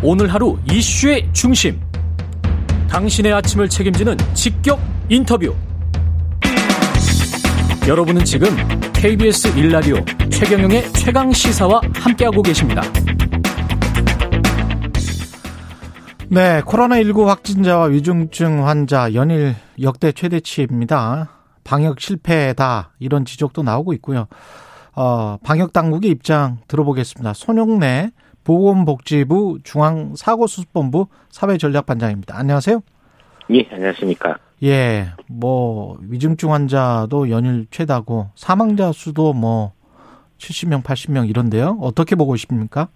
오늘 하루 이슈의 중심. 당신의 아침을 책임지는 직격 인터뷰. 여러분은 지금 KBS 일라디오 최경영의 최강 시사와 함께하고 계십니다. 네, 코로나19 확진자와 위중증 환자 연일 역대 최대치입니다. 방역 실패다 이런 지적도 나오고 있고요. 어, 방역 당국의 입장 들어보겠습니다. 손용래 보건복지부 중앙사고수습본부 사회전략반장입니다. 안녕하세요. 예, 안녕하십니까. 예, 뭐 위중증 환자도 연일 최다고 사망자 수도 뭐 70명, 80명 이런데요. 어떻게 보고 있습니까?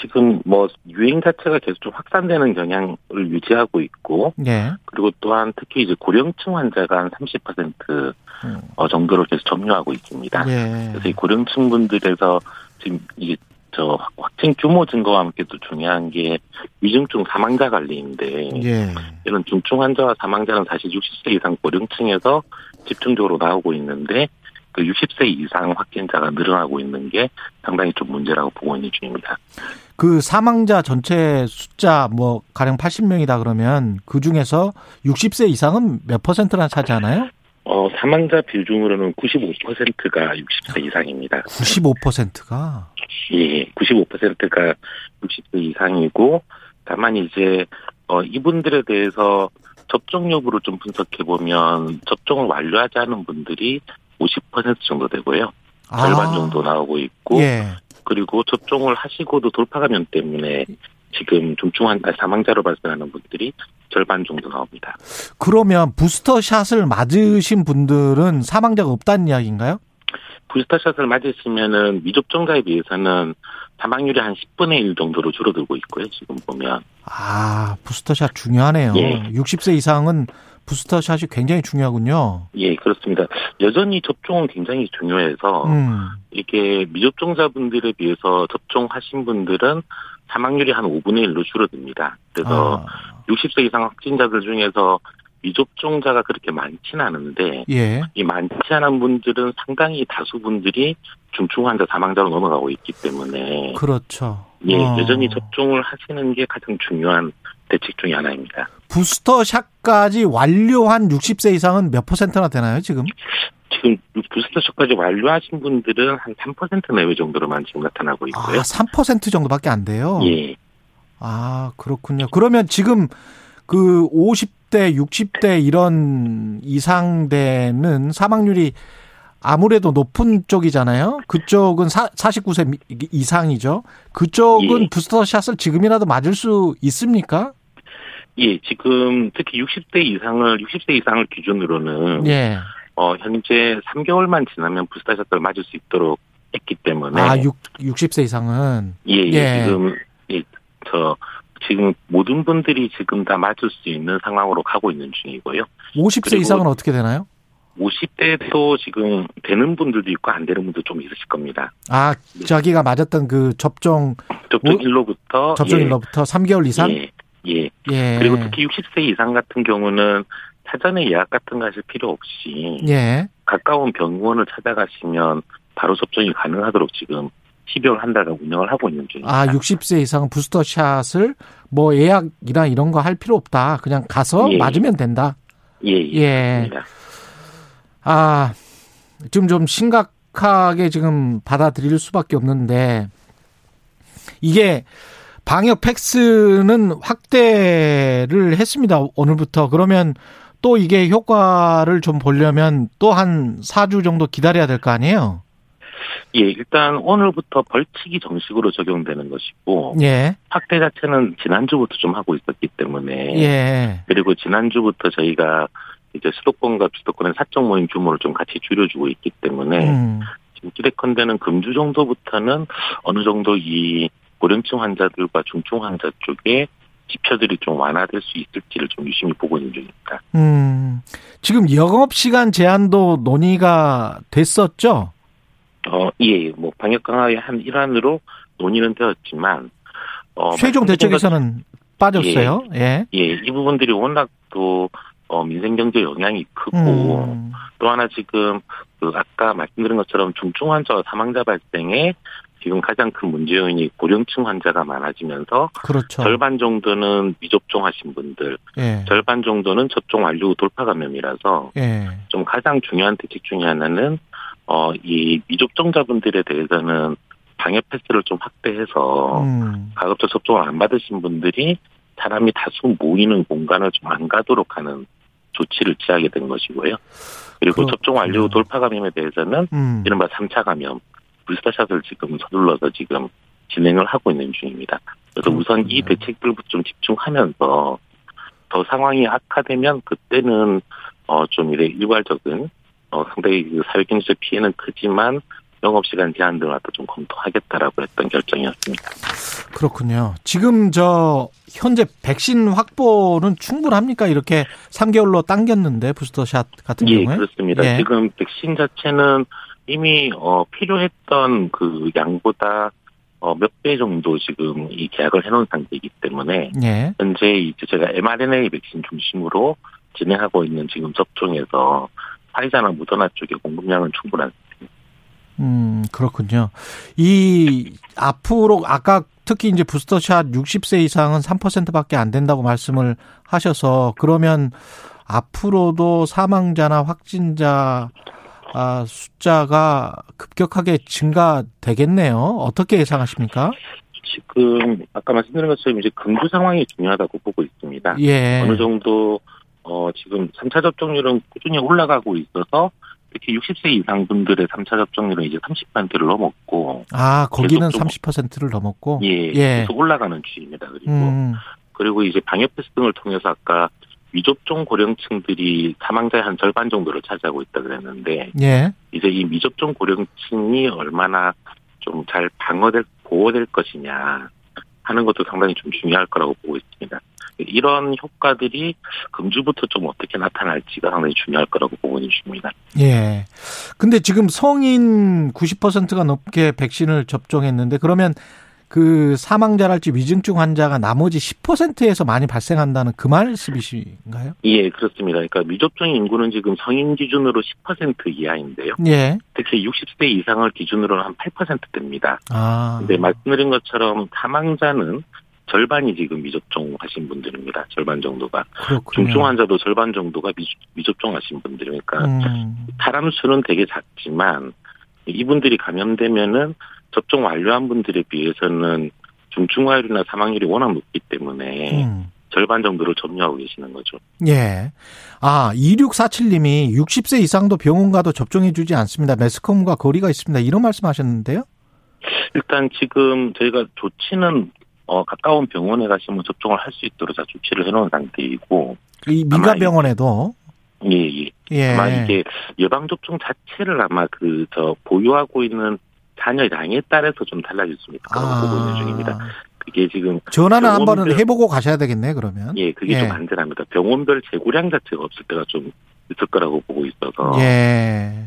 지금 뭐 유행 자체가 계속 좀 확산되는 경향을 유지하고 있고, 예. 그리고 또한 특히 이제 고령층 환자가 한 30% 음. 어, 정도로 계속 점유하고 있습니다. 예. 그래서 이 고령층 분들에서 지금 이게 저 확진 규모 증가와 함께 또 중요한 게 위중증 사망자 관리인데 예. 이런 중증 환자와 사망자는 사실 60세 이상 고령층에서 집중적으로 나오고 있는데 그 60세 이상 확진자가 늘어나고 있는 게 상당히 좀 문제라고 보고 있는 중입니다. 그 사망자 전체 숫자 뭐 가령 80명이다 그러면 그 중에서 60세 이상은 몇 퍼센트나 차지하나요? 어, 사망자 비중으로는 95%가 60세 이상입니다. 95%가 예, 95%가 60세 이상이고, 다만 이제, 어, 이분들에 대해서 접종 여부를 좀 분석해 보면, 접종을 완료하지 않은 분들이 50% 정도 되고요. 절반 정도 나오고 있고, 아. 예. 그리고 접종을 하시고도 돌파 감염 때문에 지금 중증 환 사망자로 발생하는 분들이 절반 정도 나옵니다. 그러면 부스터 샷을 맞으신 분들은 사망자가 없다는 이야기인가요? 부스터 샷을 맞으시면은 미접종자에 비해서는 사망률이 한 10분의 1 정도로 줄어들고 있고요. 지금 보면. 아, 부스터 샷 중요하네요. 예. 60세 이상은 부스터 샷이 굉장히 중요하군요. 예, 그렇습니다. 여전히 접종은 굉장히 중요해서 음. 이게 미접종자분들에 비해서 접종하신 분들은 사망률이 한 5분의 1로 줄어듭니다. 그래서 아, 60세 이상 확진자들 중에서 미접종자가 그렇게 많지는 않은데 예. 이 많지 않은 분들은 상당히 다수 분들이 중증 환자 사망자로 넘어가고 있기 때문에 그렇죠. 예, 어. 여전히 접종을 하시는 게 가장 중요한 대책 중의 하나입니다. 부스터 샷까지 완료한 60세 이상은 몇 퍼센트나 되나요, 지금? 지금 부스터샷까지 완료하신 분들은 한 3% 내외 정도로만 지금 나타나고 아, 있고요. 3% 정도밖에 안 돼요. 예, 아, 그렇군요. 그러면 지금 그 50대, 60대 이런 이상대는 사망률이 아무래도 높은 쪽이잖아요. 그쪽은 사, 49세 미- 이상이죠. 그쪽은 예. 부스터샷을 지금이라도 맞을 수 있습니까? 예, 지금 특히 60대 이상을 60세 이상을 기준으로는 예. 어 현재 3개월만 지나면 부스터 샷을 맞을 수 있도록 했기 때문에 아, 6, 60세 이상은. 예, 예, 예. 지금 예, 저 지금 모든 분들이 지금 다 맞을 수 있는 상황으로 가고 있는 중이고요. 50세 그리고- 이상은 어떻게 되나요? 50대도 지금 되는 분들도 있고 안 되는 분도 좀 있으실 겁니다. 아, 자기가 맞았던 그 접종, 접종 오- 일로부터 접종일로부터 3개월 이상? 예, 예. 예. 그리고 특히 60세 이상 같은 경우는 사전에 예약 같은 거 하실 필요 없이 예. 가까운 병원을 찾아가시면 바로 접종이 가능하도록 지금 12월 한 달간 운영을 하고 있는 중입니다. 아, 60세 이상은 부스터 샷을 뭐 예약이나 이런 거 할 필요 없다. 그냥 가서 예. 맞으면 된다. 예, 예. 예. 아, 지금 좀 심각하게 지금 받아들일 수밖에 없는데 이게 방역 팩스는 확대를 했습니다. 오늘부터. 그러면 또 이게 효과를 좀 보려면 또 한 4주 정도 기다려야 될 거 아니에요? 예, 일단 오늘부터 벌칙이 정식으로 적용되는 것이고 예. 확대 자체는 지난주부터 좀 하고 있었기 때문에 예. 그리고 지난주부터 저희가 이제 수도권과 비수도권의 사적 모임 규모를 좀 같이 줄여주고 있기 때문에 음. 지금 기대컨대는 금주 정도부터는 어느 정도 이 고령층 환자들과 중증 환자 쪽에 지표들이 좀 완화될 수 있을지를 좀 유심히 보고 있는 중입니다. 음. 지금 영업 시간 제한도 논의가 됐었죠? 어, 예, 뭐 방역 강화의 한 일환으로 논의는 되었지만 어, 최종 대책에서는 빠졌어요. 예. 것- 예, 이 부분들이 워낙 또 어, 민생 경제 영향이 크고 음. 또 하나 지금 그 아까 말씀드린 것처럼 중증 환자와 사망자 발생에 지금 가장 큰 문제 요인이 고령층 환자가 많아지면서 그렇죠. 절반 정도는 미접종하신 분들, 예. 절반 정도는 접종 완료 후 돌파 감염이라서 예. 좀 가장 중요한 대책 중에 하나는 어 이 미접종자분들에 대해서는 방역 패스를 좀 확대해서 음. 가급적 접종을 안 받으신 분들이 사람이 다수 모이는 공간을 좀 안 가도록 하는 조치를 취하게 된 것이고요. 그리고 그렇군요. 접종 완료 후 돌파 감염에 대해서는 음. 이른바 3차 감염, 불스타샷을 지금 서둘러서 지금 진행을 하고 있는 중입니다. 그래서 우선 이 그렇군요. 대책들부터 좀 집중하면서 더 상황이 악화되면 그때는 어 좀 이래 일괄적인 어 상당히 그 사회경제적 피해는 크지만 영업시간 제한 등을 갖다 좀 검토하겠다라고 했던 결정이었습니다. 그렇군요. 지금 저 현재 백신 확보는 충분합니까? 이렇게 3개월로 당겼는데 부스터샷 같은 예, 경우에 그렇습니다. 예. 지금 백신 자체는 이미 어 필요했던 그 양보다 어 몇 배 정도 지금 이 계약을 해놓은 상태이기 때문에 예. 현재 이제 제가 mRNA 백신 중심으로 진행하고 있는 지금 접종에서 화이자나 모더나 쪽의 공급량은 충분한 음, 그렇군요. 이 앞으로 아까 특히 이제 부스터샷 60세 이상은 3%밖에 안 된다고 말씀을 하셔서 그러면 앞으로도 사망자나 확진자 아, 숫자가 급격하게 증가되겠네요. 어떻게 예상하십니까? 지금 아까 말씀드린 것처럼 이제 근부 상황이 중요하다고 보고 있습니다. 예. 어느 정도 어 지금 3차 접종률은 꾸준히 올라가고 있어서 특히 60세 이상 분들의 3차 접종률은 이제 30%를 넘었고 아, 거기는 계속 좀- 30%를 넘었고. 예, 예. 계속 올라가는 추이입니다. 그리고 음, 그리고 이제 방역 패스 등을 통해서 아까 미접종 고령층들이 사망자의 한 절반 정도를 차지하고 있다 그랬는데 예. 이제 이 미접종 고령층이 얼마나 좀 잘 방어될 보호될 것이냐 하는 것도 상당히 좀 중요할 거라고 보고 있습니다. 이런 효과들이 금주부터 좀 어떻게 나타날지가 상당히 중요할 거라고 보고 있는 중입니다. 예. 근데 지금 성인 90%가 넘게 백신을 접종했는데 그러면 그 사망자랄지 위중증 환자가 나머지 10%에서 많이 발생한다는 그 말씀이신가요? 예, 그렇습니다. 그러니까 미접종 인구는 지금 성인 기준으로 10% 이하인데요. 예. 특히 60세 이상을 기준으로는 한 8%대입니다. 아. 근데 말씀드린 것처럼 사망자는 절반이 지금 미접종 하신 분들입니다. 절반 정도가. 그렇군요. 중증 환자도 절반 정도가 미, 미접종 하신 분들이니까 음, 사람 수는 되게 작지만 이분들이 감염되면은 접종 완료한 분들에 비해서는 중증화율이나 사망률이 워낙 높기 때문에 음. 절반 정도를 점유하고 계시는 거죠. 예. 아, 2647님이 60세 이상도 병원 가도 접종해주지 않습니다. 매스컴과 거리가 있습니다. 이런 말씀 하셨는데요? 일단 지금 저희가 조치는 어, 가까운 병원에 가시면 접종을 할 수 있도록 다 조치를 해놓은 상태이고, 이 아마 민간 병원에도. 예, 예. 예. 아마 이게 예방접종 자체를 아마 그, 저, 보유하고 있는 자녀 양에 따라서 좀 달라질 수 있을 거라고 보고 있는 중입니다. 그게 지금, 전화는 한 번은 해보고 가셔야 되겠네, 그러면. 예, 그게 예. 좀 안전합니다. 병원별 재고량 자체가 없을 때가 좀 있을 거라고 보고 있어서. 예.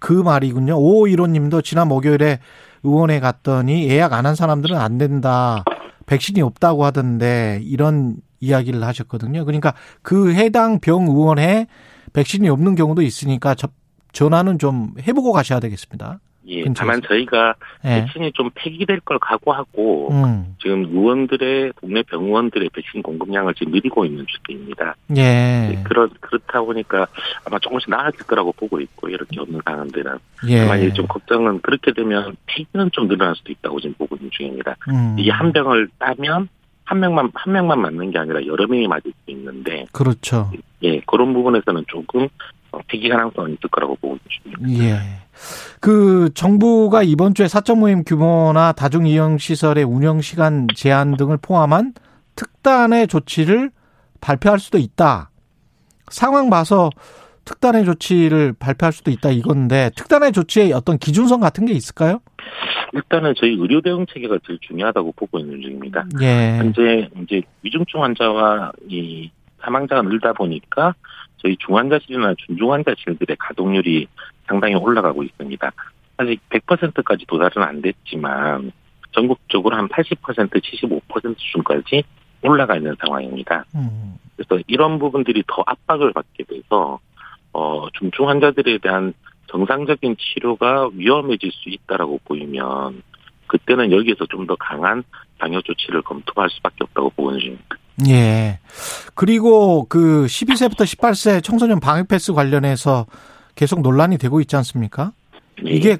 그 말이군요. 5515 님도 지난 목요일에 의원에 갔더니 예약 안 한 사람들은 안 된다. 백신이 없다고 하던데 이런 이야기를 하셨거든요. 그러니까 그 해당 병 의원에 백신이 없는 경우도 있으니까 접- 전화는 좀 해보고 가셔야 되겠습니다. 예, 근처에서. 다만 저희가 예. 백신이 좀 폐기될 걸 각오하고, 음. 지금 의원들의, 동네 병원들의 백신 공급량을 지금 늘리고 있는 추세입니다. 예. 예, 그렇, 그렇다 보니까 아마 조금씩 나아질 거라고 보고 있고, 이렇게 없는 상황들은. 예. 다만 이제 좀 걱정은 그렇게 되면 폐기는 좀 늘어날 수도 있다고 지금 보고 있는 중입니다. 음. 이게 한 병을 따면 한 명만, 한 명만 맞는 게 아니라 여러 명이 맞을 수 있는데, 그렇죠. 예, 그런 부분에서는 조금 어, 폐기 가능성은 있을 거라고 보고 있는 중입니다. 예. 그 정부가 이번 주에 사적 모임 규모나 다중 이용 시설의 운영 시간 제한 등을 포함한 특단의 조치를 발표할 수도 있다. 상황 봐서 특단의 조치를 발표할 수도 있다 이건데 특단의 조치에 어떤 기준선 같은 게 있을까요? 일단은 저희 의료 대응 체계가 제일 중요하다고 보고 있는 중입니다. 예. 현재 이제 위중증 환자와 이 사망자가 늘다 보니까 저희 중환자실이나 중중환자실들의 가동률이 상당히 올라가고 있습니다. 아직 100%까지 도달은 안 됐지만 전국적으로 한 80% 75% 수준까지 올라가 있는 상황입니다. 음. 그래서 이런 부분들이 더 압박을 받게 돼서 어 중증 환자들에 대한 정상적인 치료가 위험해질 수 있다라고 보이면 그때는 여기에서 좀 더 강한 방역 조치를 검토할 수밖에 없다고 보는 중입니다. 예. 그리고 그 12세부터 18세 청소년 방역 패스 관련해서 계속 논란이 되고 있지 않습니까? 예. 이게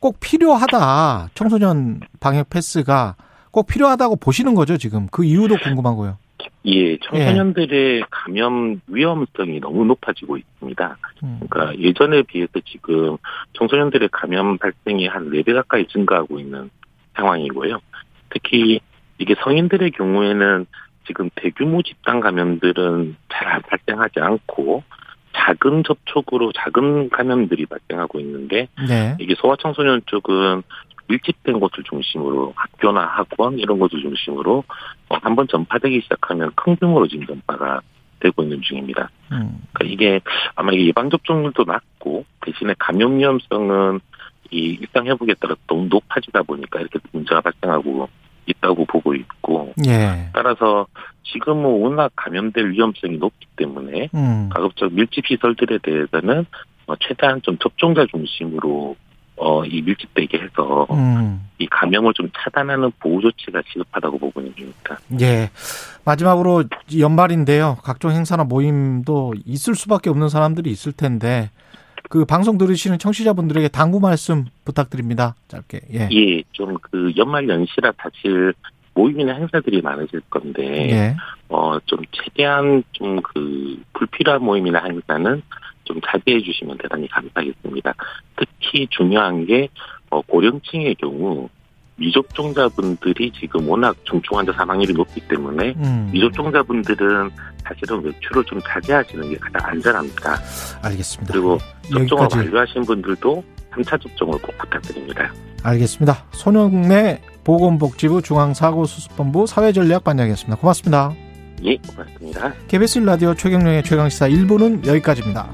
꼭 필요하다. 청소년 방역 패스가 꼭 필요하다고 보시는 거죠, 지금. 그 이유도 궁금하고요. 예, 청소년들의 감염 위험성이 너무 높아지고 있습니다. 음. 그러니까 예전에 비해서 지금 청소년들의 감염 발생이 한 4배 가까이 증가하고 있는 상황이고요. 특히 이게 성인들의 경우에는 지금 대규모 집단 감염들은 잘안 발생하지 않고 작은 접촉으로 작은 감염들이 발생하고 있는데 네. 이게 소아청소년 쪽은 밀집된 곳을 중심으로 학교나 학원 이런 곳을 중심으로 어, 한번 전파되기 시작하면 큰 규모로 지금 전파가 되고 있는 중입니다. 음. 그러니까 이게 아마 이게 예방 접종률도 낮고 대신에 감염 위험성은 이 일상 회복에 따라 너무 높아지다 보니까 이렇게 문제가 발생하고 있다고 보고 있고 예. 따라서 지금은 워낙 감염될 위험성이 높기 때문에 음. 가급적 밀집 시설들에 대해서는 어, 최대한 좀 접종자 중심으로 어, 이 밀집되게 해서 음. 이 감염을 좀 차단하는 보호 조치가 시급하다고 보고 있는 중입니다. 예. 마지막으로 연말인데요. 각종 행사나 모임도 있을 수밖에 없는 사람들이 있을 텐데 그 방송 들으시는 청취자분들에게 당부 말씀 부탁드립니다. 짧게. 예. 예, 좀 그 연말 연시라 사실 모임이나 행사들이 많으실 건데 예. 어, 좀 최대한 좀 그 불필요한 모임이나 행사는 좀 자제해 주시면 대단히 감사하겠습니다. 특히 중요한 게 어, 고령층의 경우 미접종자분들이 지금 워낙 중증 환자 사망률이 높기 때문에 음. 미접종자분들은 사실은 외출을 좀 자제하시는 게 가장 안전합니다. 알겠습니다. 그리고 접종을 여기까지 완료하신 분들도 3차 접종을 꼭 부탁드립니다. 알겠습니다. 손영래 보건복지부 중앙사고수습본부 사회전략반장이었습니다. 고맙습니다. 예, 고맙습니다. KBS 라디오 최경령의 최강시사 1부는 여기까지입니다.